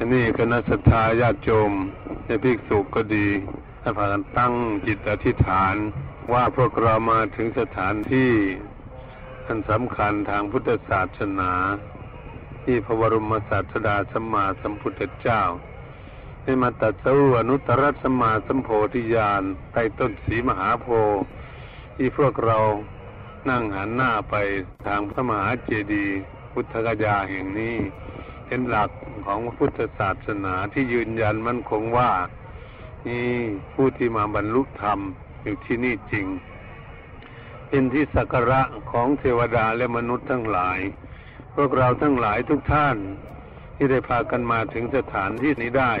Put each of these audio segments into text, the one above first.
อันนี้คณะสัตยาญาติโยมในภิกษุก็ดีให้พากันตั้งจิตอธิษฐาน ว่าพวกเรามาถึงสถานที่อันสำคัญทางพุทธศาสนา ที่พระบรมศาสดาสัมมาสัมพุทธเจ้าได้มาตัดสู้อนุตตรสัมมาสัมโพธิญาณใต้ต้นสีมหาโพธิ์ที่พวกเรานั่งหันหน้าไปทางพระมหาเจดีย์พุทธกยาแห่งนี้ เป็นหลักของพุทธศาสนาที่ยืนยันมั่นคงว่านี่ผู้ที่มาบรรลุธรรมอยู่ที่นี่จริง เป็นที่สักการะของเทวดาและมนุษย์ทั้งหลาย พวกเราทั้งหลายทุกท่านที่ได้พากันมาถึงสถานที่นี้ได้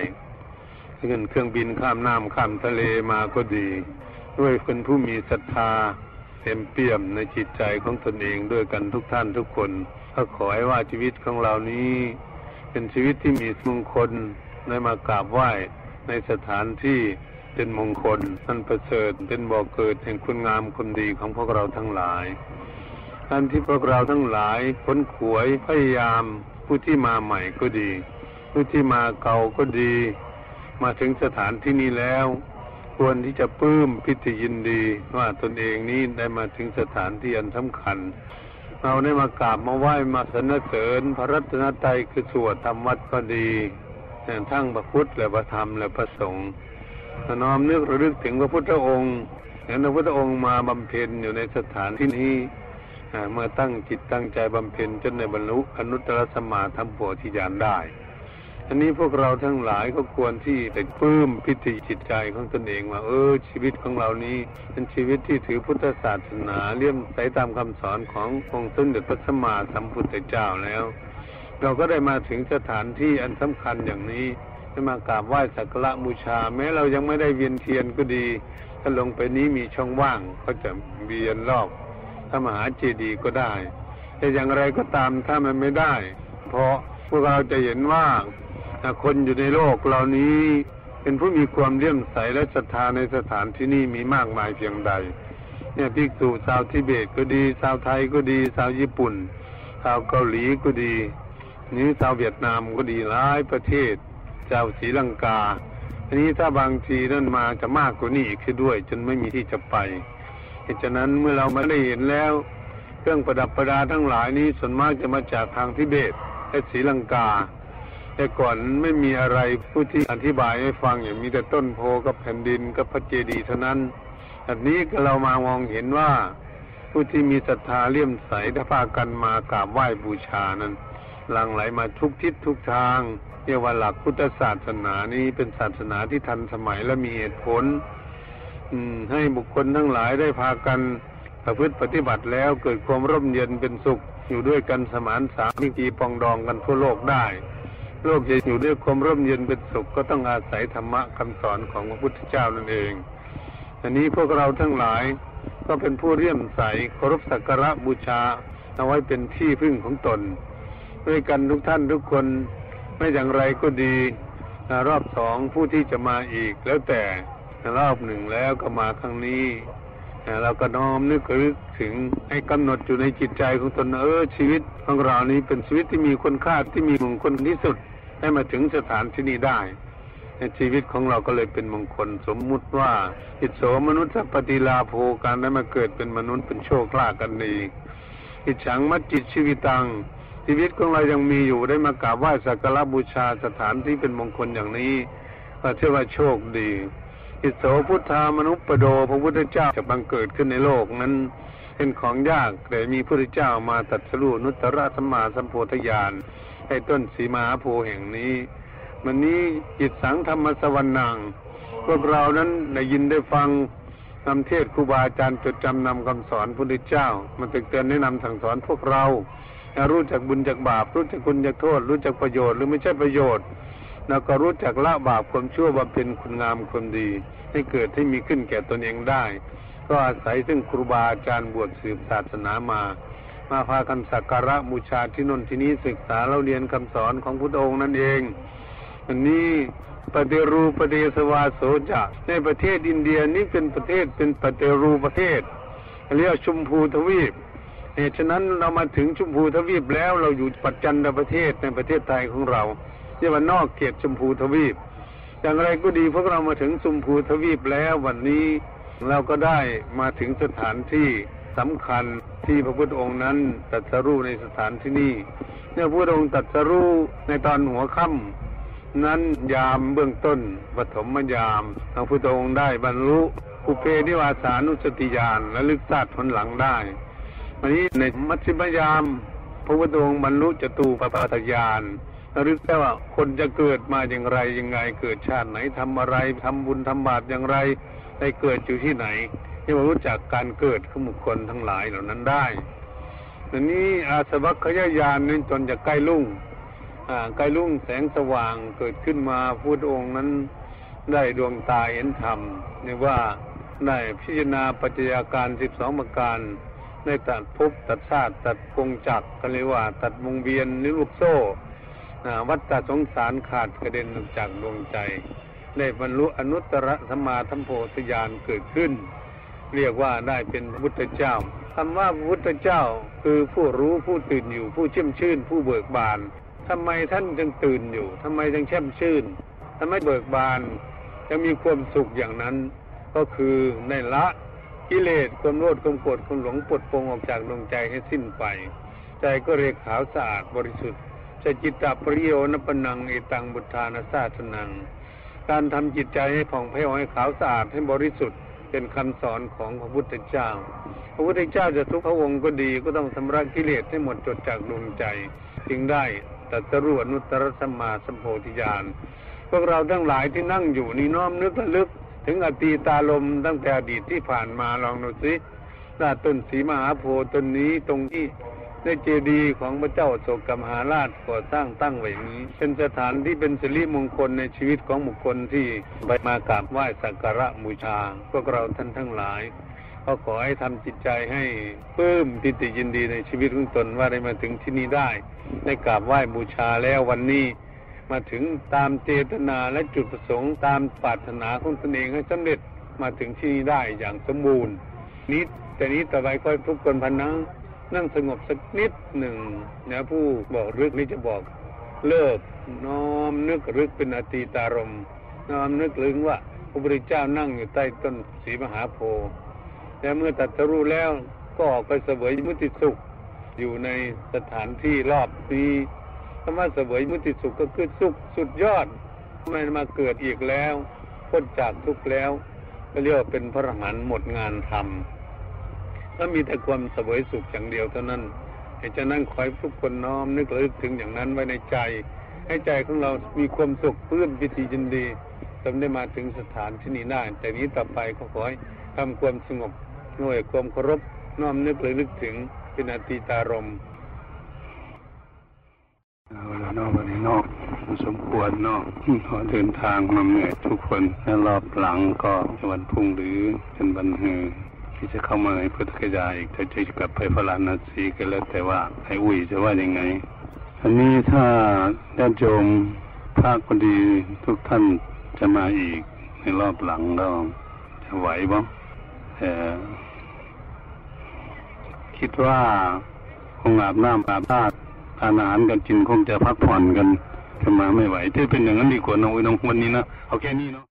ขึ้นเครื่องบินข้ามน้ำข้ามทะเลมาก็ดี ด้วยคนผู้มีศรัทธาเต็มเปี่ยมในจิตใจของตนเองด้วยกันทุกท่านทุกคนก็ขอให้ว่าชีวิตของเรานี้ เป็นชีวิตที่มีมงคลได้มากราบไหว้ในสถานที่เป็นมงคลนันประเสริฐเป็นบ่อเกิดแห่งคุณงามคุณดีของพวกเราทั้งหลายการที่พวกเราทั้งหลายค้นขวยพยายามผู้ที่มาใหม่ก็ดี ผู้ที่มาเก่าก็ดี มาถึงสถานที่นี้แล้ว ควรที่จะปลื้มพิธียินดีว่าตนเองนี้ได้มาถึงสถานที่อันสำคัญ เราได้มากราบมาไหว้มาสนเสริญ พระรัตนตรัยคือสวดธรรมวัดก็ดีทั้งพระพุทธและพระธรรมและพระสงฆ์น้อมนึกระลึกถึงพระพุทธองค์เห็นพระพุทธองค์มาบำเพ็ญอยู่ในสถานที่นี้เมื่อตั้งจิตตั้งใจบำเพ็ญจนในบรรลุอนุตตรสมาธรรมโพธิญาณได้ อันนี้พวกเราทั้งหลายก็ควรที่จะปลื้มพิธีจิตใจของตนเองว่าเออ ชีวิตของเรานี้เป็นชีวิตที่ถือพุทธศาสนาเลี่ยมใสตามคำสอนขององค์สมเด็จพระสัมมาสัมพุทธเจ้าแล้ว เราก็ได้มาถึงสถานที่อันสำคัญอย่างนี้ได้มากราบไหว้สักการะบูชา แม้เรายังไม่ได้เวียนเทียนก็ดีถ้าลงไปนี้มีช่องว่างก็จะเวียนรอบพระมหาเจดีย์ก็ได้ แต่อย่างไรก็ตามถ้ามันไม่ได้ เพราะพวกเราจะเห็นว่า คนอยู่ในโลกเหล่านี้ เป็นผู้มีความเลื่อมใสและศรัทธาในสถานที่นี้มีมากมายเพียงใด เนี่ยภิกษุชาวทิเบตก็ดีชาวไทยก็ดีชาวญี่ปุ่นชาวเกาหลีก็ดีนี้ชาวเวียดนามก็ดีหลายประเทศชาวศรีลังกาอันนี้ถ้าบางทีนั่นมาจะมากกว่านี้อีกด้วย จนไม่มีที่จะไปเหตุฉะนั้นเมื่อเรามาได้เห็นแล้ว เครื่องประดับประดาทั้งหลายนี้ส่วนมากจะมาจากทางทิเบตและศรีลังกา แต่ก่อนไม่มีอะไรผู้ที่อธิบายให้ฟังอย่างมีแต่ต้นโพกับแผ่นดินกับพระเจดีย์เท่านั้นอันนี้เรามามองเห็นว่าผู้ที่มีศรัทธาเลี่ยมใสถ้าพากันมากราบไหว้บูชานั้นหลั่งไหลมาทุกทิศทุกทางเรียกว่าหลักพุทธศาสนานี้เป็นศาสนาที่ทันสมัยและมีเหตุผลให้บุคคลทั้งหลายได้พากันประพฤติปฏิบัติแล้วเกิดความร่มเย็นเป็นสุข อยู่ด้วยกันสมานสามัคคีปองดองกันทั่วโลกได้ โลกจะอยู่ด้วยความร่มเย็นเป็นสุขก็ต้องอาศัยธรรมะคำสอนของพระพุทธเจ้านั่นเอง อันนี้พวกเราทั้งหลายก็เป็นผู้เรียมใสเคารพสักการะบูชาเอาไว้เป็นที่พึ่งของตน ด้วยกันทุกท่านทุกคนไม่อย่างไรก็ดีรอบสองผู้ที่จะมาอีกแล้วแต่รอบหนึ่งแล้วก็มาครั้งนี้ เราก็น้อมนึกรึกถึงให้กำหนดอยู่ในจิตใจของตนเออชีวิตของเรานี้เป็นชีวิตที่มีคุณค่าที่มีมงคลที่สุดให้มาถึงสถานที่นี้ได้ในชีวิตของเราก็เลยเป็นมงคลสมมุติว่าอิโสมนุษย์ปฏิลาโภการได้มาเกิดเป็นมนุษย์เป็นโชคลากันดีอิจฉังมัจจิตชีวิตัง ชีวิตของเรายังมีอยู่ได้มากราบไหว้สักการะบูชาสถานที่เป็นมงคลอย่างนี้ก็เชื่อว่าโชคดี อิโสพุทธามนุษย์ปโดพระพุทธเจ้าจะบังเกิดขึ้นในโลกนั้นเป็นของยากแต่มีพระพุทธเจ้ามาตัดสู้นุตตรสัมมาสัมโพธิญาณให้ต้นสีมาโพแห่งนี้วันนี้จิตสังธรรมสวรรนังพวกเรานั้นได้ยินได้ฟังนำเทศครูบาอาจารย์จดจำนำคำสอนพระพุทธเจ้า มันตึกเตือนแนะนำสั่งสอนพวกเรา รู้จักบุญจักบาป รู้จักคุณจักโทษ รู้จักประโยชน์หรือไม่ใช่ประโยชน์ แล้วก็รู้จักละบาปความชั่วบำเพ็ญคุณงามความดี ให้เกิดให้มีขึ้นแก่ตนเองได้ ก็อาศัยซึ่งครูบาอาจารย์บวชสืบศาสนามา มาพากันสักการะบูชาที่นนที่นี้ศึกษาเราเรียนคำสอนของพุทธองค์นั่นเองอันนี้ปฏิรูปฏิสวาโสจะในประเทศอินเดียนี้เป็นประเทศเป็นปฏิรูประเทศเรียกชุมพูทวีปเหตุฉะนั้นเรามาถึงชุมพูทวีปแล้วเราอยู่ปัจจันตประเทศในประเทศไทยของเรา เรียกว่านอกเขตชมพูทวีป อย่างไรก็ดีพวกเรามาถึงชมพูทวีปแล้ววันนี้เราก็ได้มาถึงสถานที่สำคัญที่พระพุทธองค์นั้นตรัสรู้ในสถานที่นี้เมื่อพระพุทธองค์ตรัสรู้ในตอนหัวค่ำนั้นยามเบื้องต้นปฐมยามพระพุทธองค์ได้บรรลุอุเพนิวาสานุสติญาณและลึกซาดผลหลังได้วันนี้ในมัชฌิมยาม พระพุทธองค์บรรลุจตูปปัฏฐญาณ ระลึกได้ว่าคนจะเกิดมาอย่างไรยังไง เกิดชาติไหนทำอะไรทำบุญทำบาปอย่างไรได้เกิดอยู่ที่ไหนที่ว่ารู้จักการเกิดของบุคคลทั้งหลายเหล่านั้นได้อันนี้อาสวัคยายานนั้นจนจะใกล้ลุ่งใกล้ลุ่งแสงสว่างเกิดขึ้นมาพุทธองค์นั้นได้ดวงตาเห็นธรรมนี่ว่าได้พิจารณาปัจจัยการสิบสองประการได้ตัดภพตัดชาติตัดกงจักรกันเลยว่า ตัดวงเวียนนิรุปโซ่ วัฏสงสารขาดกระเด็นออกจากดวงใจได้บรรลุอนุตตรธรรมาธรรมโพธญาณเกิดขึ้น เรียกว่าได้เป็นพระพุทธเจ้าคำว่าพระพุทธเจ้าคือผู้รู้ผู้ตื่นอยู่ผู้เชื่มชื่น ผู้เบิกบานทำไมท่านจึงตื่นอยู่ทำไมจึงเชื่มชื่นทำไมเบิกบานยังมีความสุขอย่างนั้น ก็คือในละกิเลสความโลภความโกรธความหลงปลดปลงออกจากดวงใจให้สิ้นไป ใจก็เรียกขาวสะอาดบริสุทธิ์ จจิตตปริโยนปนังเอตังบุทานาซาสนัง การทำจิตใจให้ผ่องแผ้วให้ขาวสะอาดให้บริสุทธิ์เป็นคำสอนของพระพุทธเจ้า พระพุทธเจ้าจะทุกพระองค์ก็ดีก็ต้องชำระกิเลสให้หมดจดจากดวงใจ จึงได้ตัสรู้อนุตตรสัมมาสัมโพธิญาณพวกเราทั้งหลายที่นั่งอยู่นี่น้อมนึกระลึก ถึงอตีตาลมตั้งแต่อดีตที่ผ่านมาลองดูสิหน้าต้นสีมหาโพธิ์ต้นนี้ตรงที่ ในเจดีย์ของพระเจ้าโศกกมหาราชก่อสร้างตั้งไว้นี้ เป็นสถานที่เป็นสิริมงคลในชีวิตของบุคคลที่ไปมากราบไหว้สักการะบูชาพวกเราท่านทั้งหลายก็ขอให้ทำจิตใจให้ปลื้มปิติยินดีในชีวิตของตนว่าได้มาถึงที่นี้ได้ ได้กราบไหว้บูชาแล้ววันนี้ มาถึงตามเจตนาและจุดประสงค์ตามปรารถนาของตนเองให้สำเร็จมาถึงที่นี้ได้อย่างสมบูรณ์นี้แต่นี้ต่อไปก็ทุกคนพันนัง นั่งสงบสักนิดหนึ่งนะผู้บอกรึกนี้จะบอกเลิกน้อมนึกรึกเป็นอตีตารมน้อมนึกลึงว่าพระพุทธเจ้านั่งอยู่ใต้ต้นสีมหาโพธิ์และเมื่อตรัสรู้แล้วก็ออกไปเสวยมุติสุข อยู่ในสถานที่รอบนี้คำว่าเสวยมุติสุขก็คือสุขสุดยอดไม่มาเกิดอีกแล้วพ้นจากทุกข์แล้วก็เรียกว่าเป็นพระหันหมดงานทำ ก็มีแต่ความสวยสุขอย่างเดียวเท่านั้นเหตุฉะนั้นขอให้ทุกคนน้อมนึกระลึกถึงอย่างนั้นไว้ในใจ ให้ใจของเรามีความสุขปลื้มปิติยินดีจนได้มาถึงสถานที่นี้ได้แต่นี้ต่อไปก็ขอให้ทำความสงบหน่วยความเคารพน้อมนึกระลึกถึงเป็นอติตารมเอาละเนอกวันนี้นอกสมควรนอกขอเดินทางมาเหนื่อยทุกคนและรอบหลังก็วันพุ่งหรือเป็นวันเฮือ ที่จะเข้ามาในพุทธกยาอีกถ้าจะกลับไปพระลานาสีก็แล้วแต่ว่าไอ้อุ้ยจะว่ายังไง อันนี้ถ้าญาติโยมภาคพอดีทุกท่านจะมาอีกในรอบหลังเราจะไหวบ้างแต่คิดว่าคงอาบน้ำอาบท่าทานอาหารกันกินคงจะพักผ่อนกันจะมาไม่ไหวถ้าเป็นอย่างนั้นดีกว่าน้องน้องวันนี้นะเอาแค่นี้เนาะ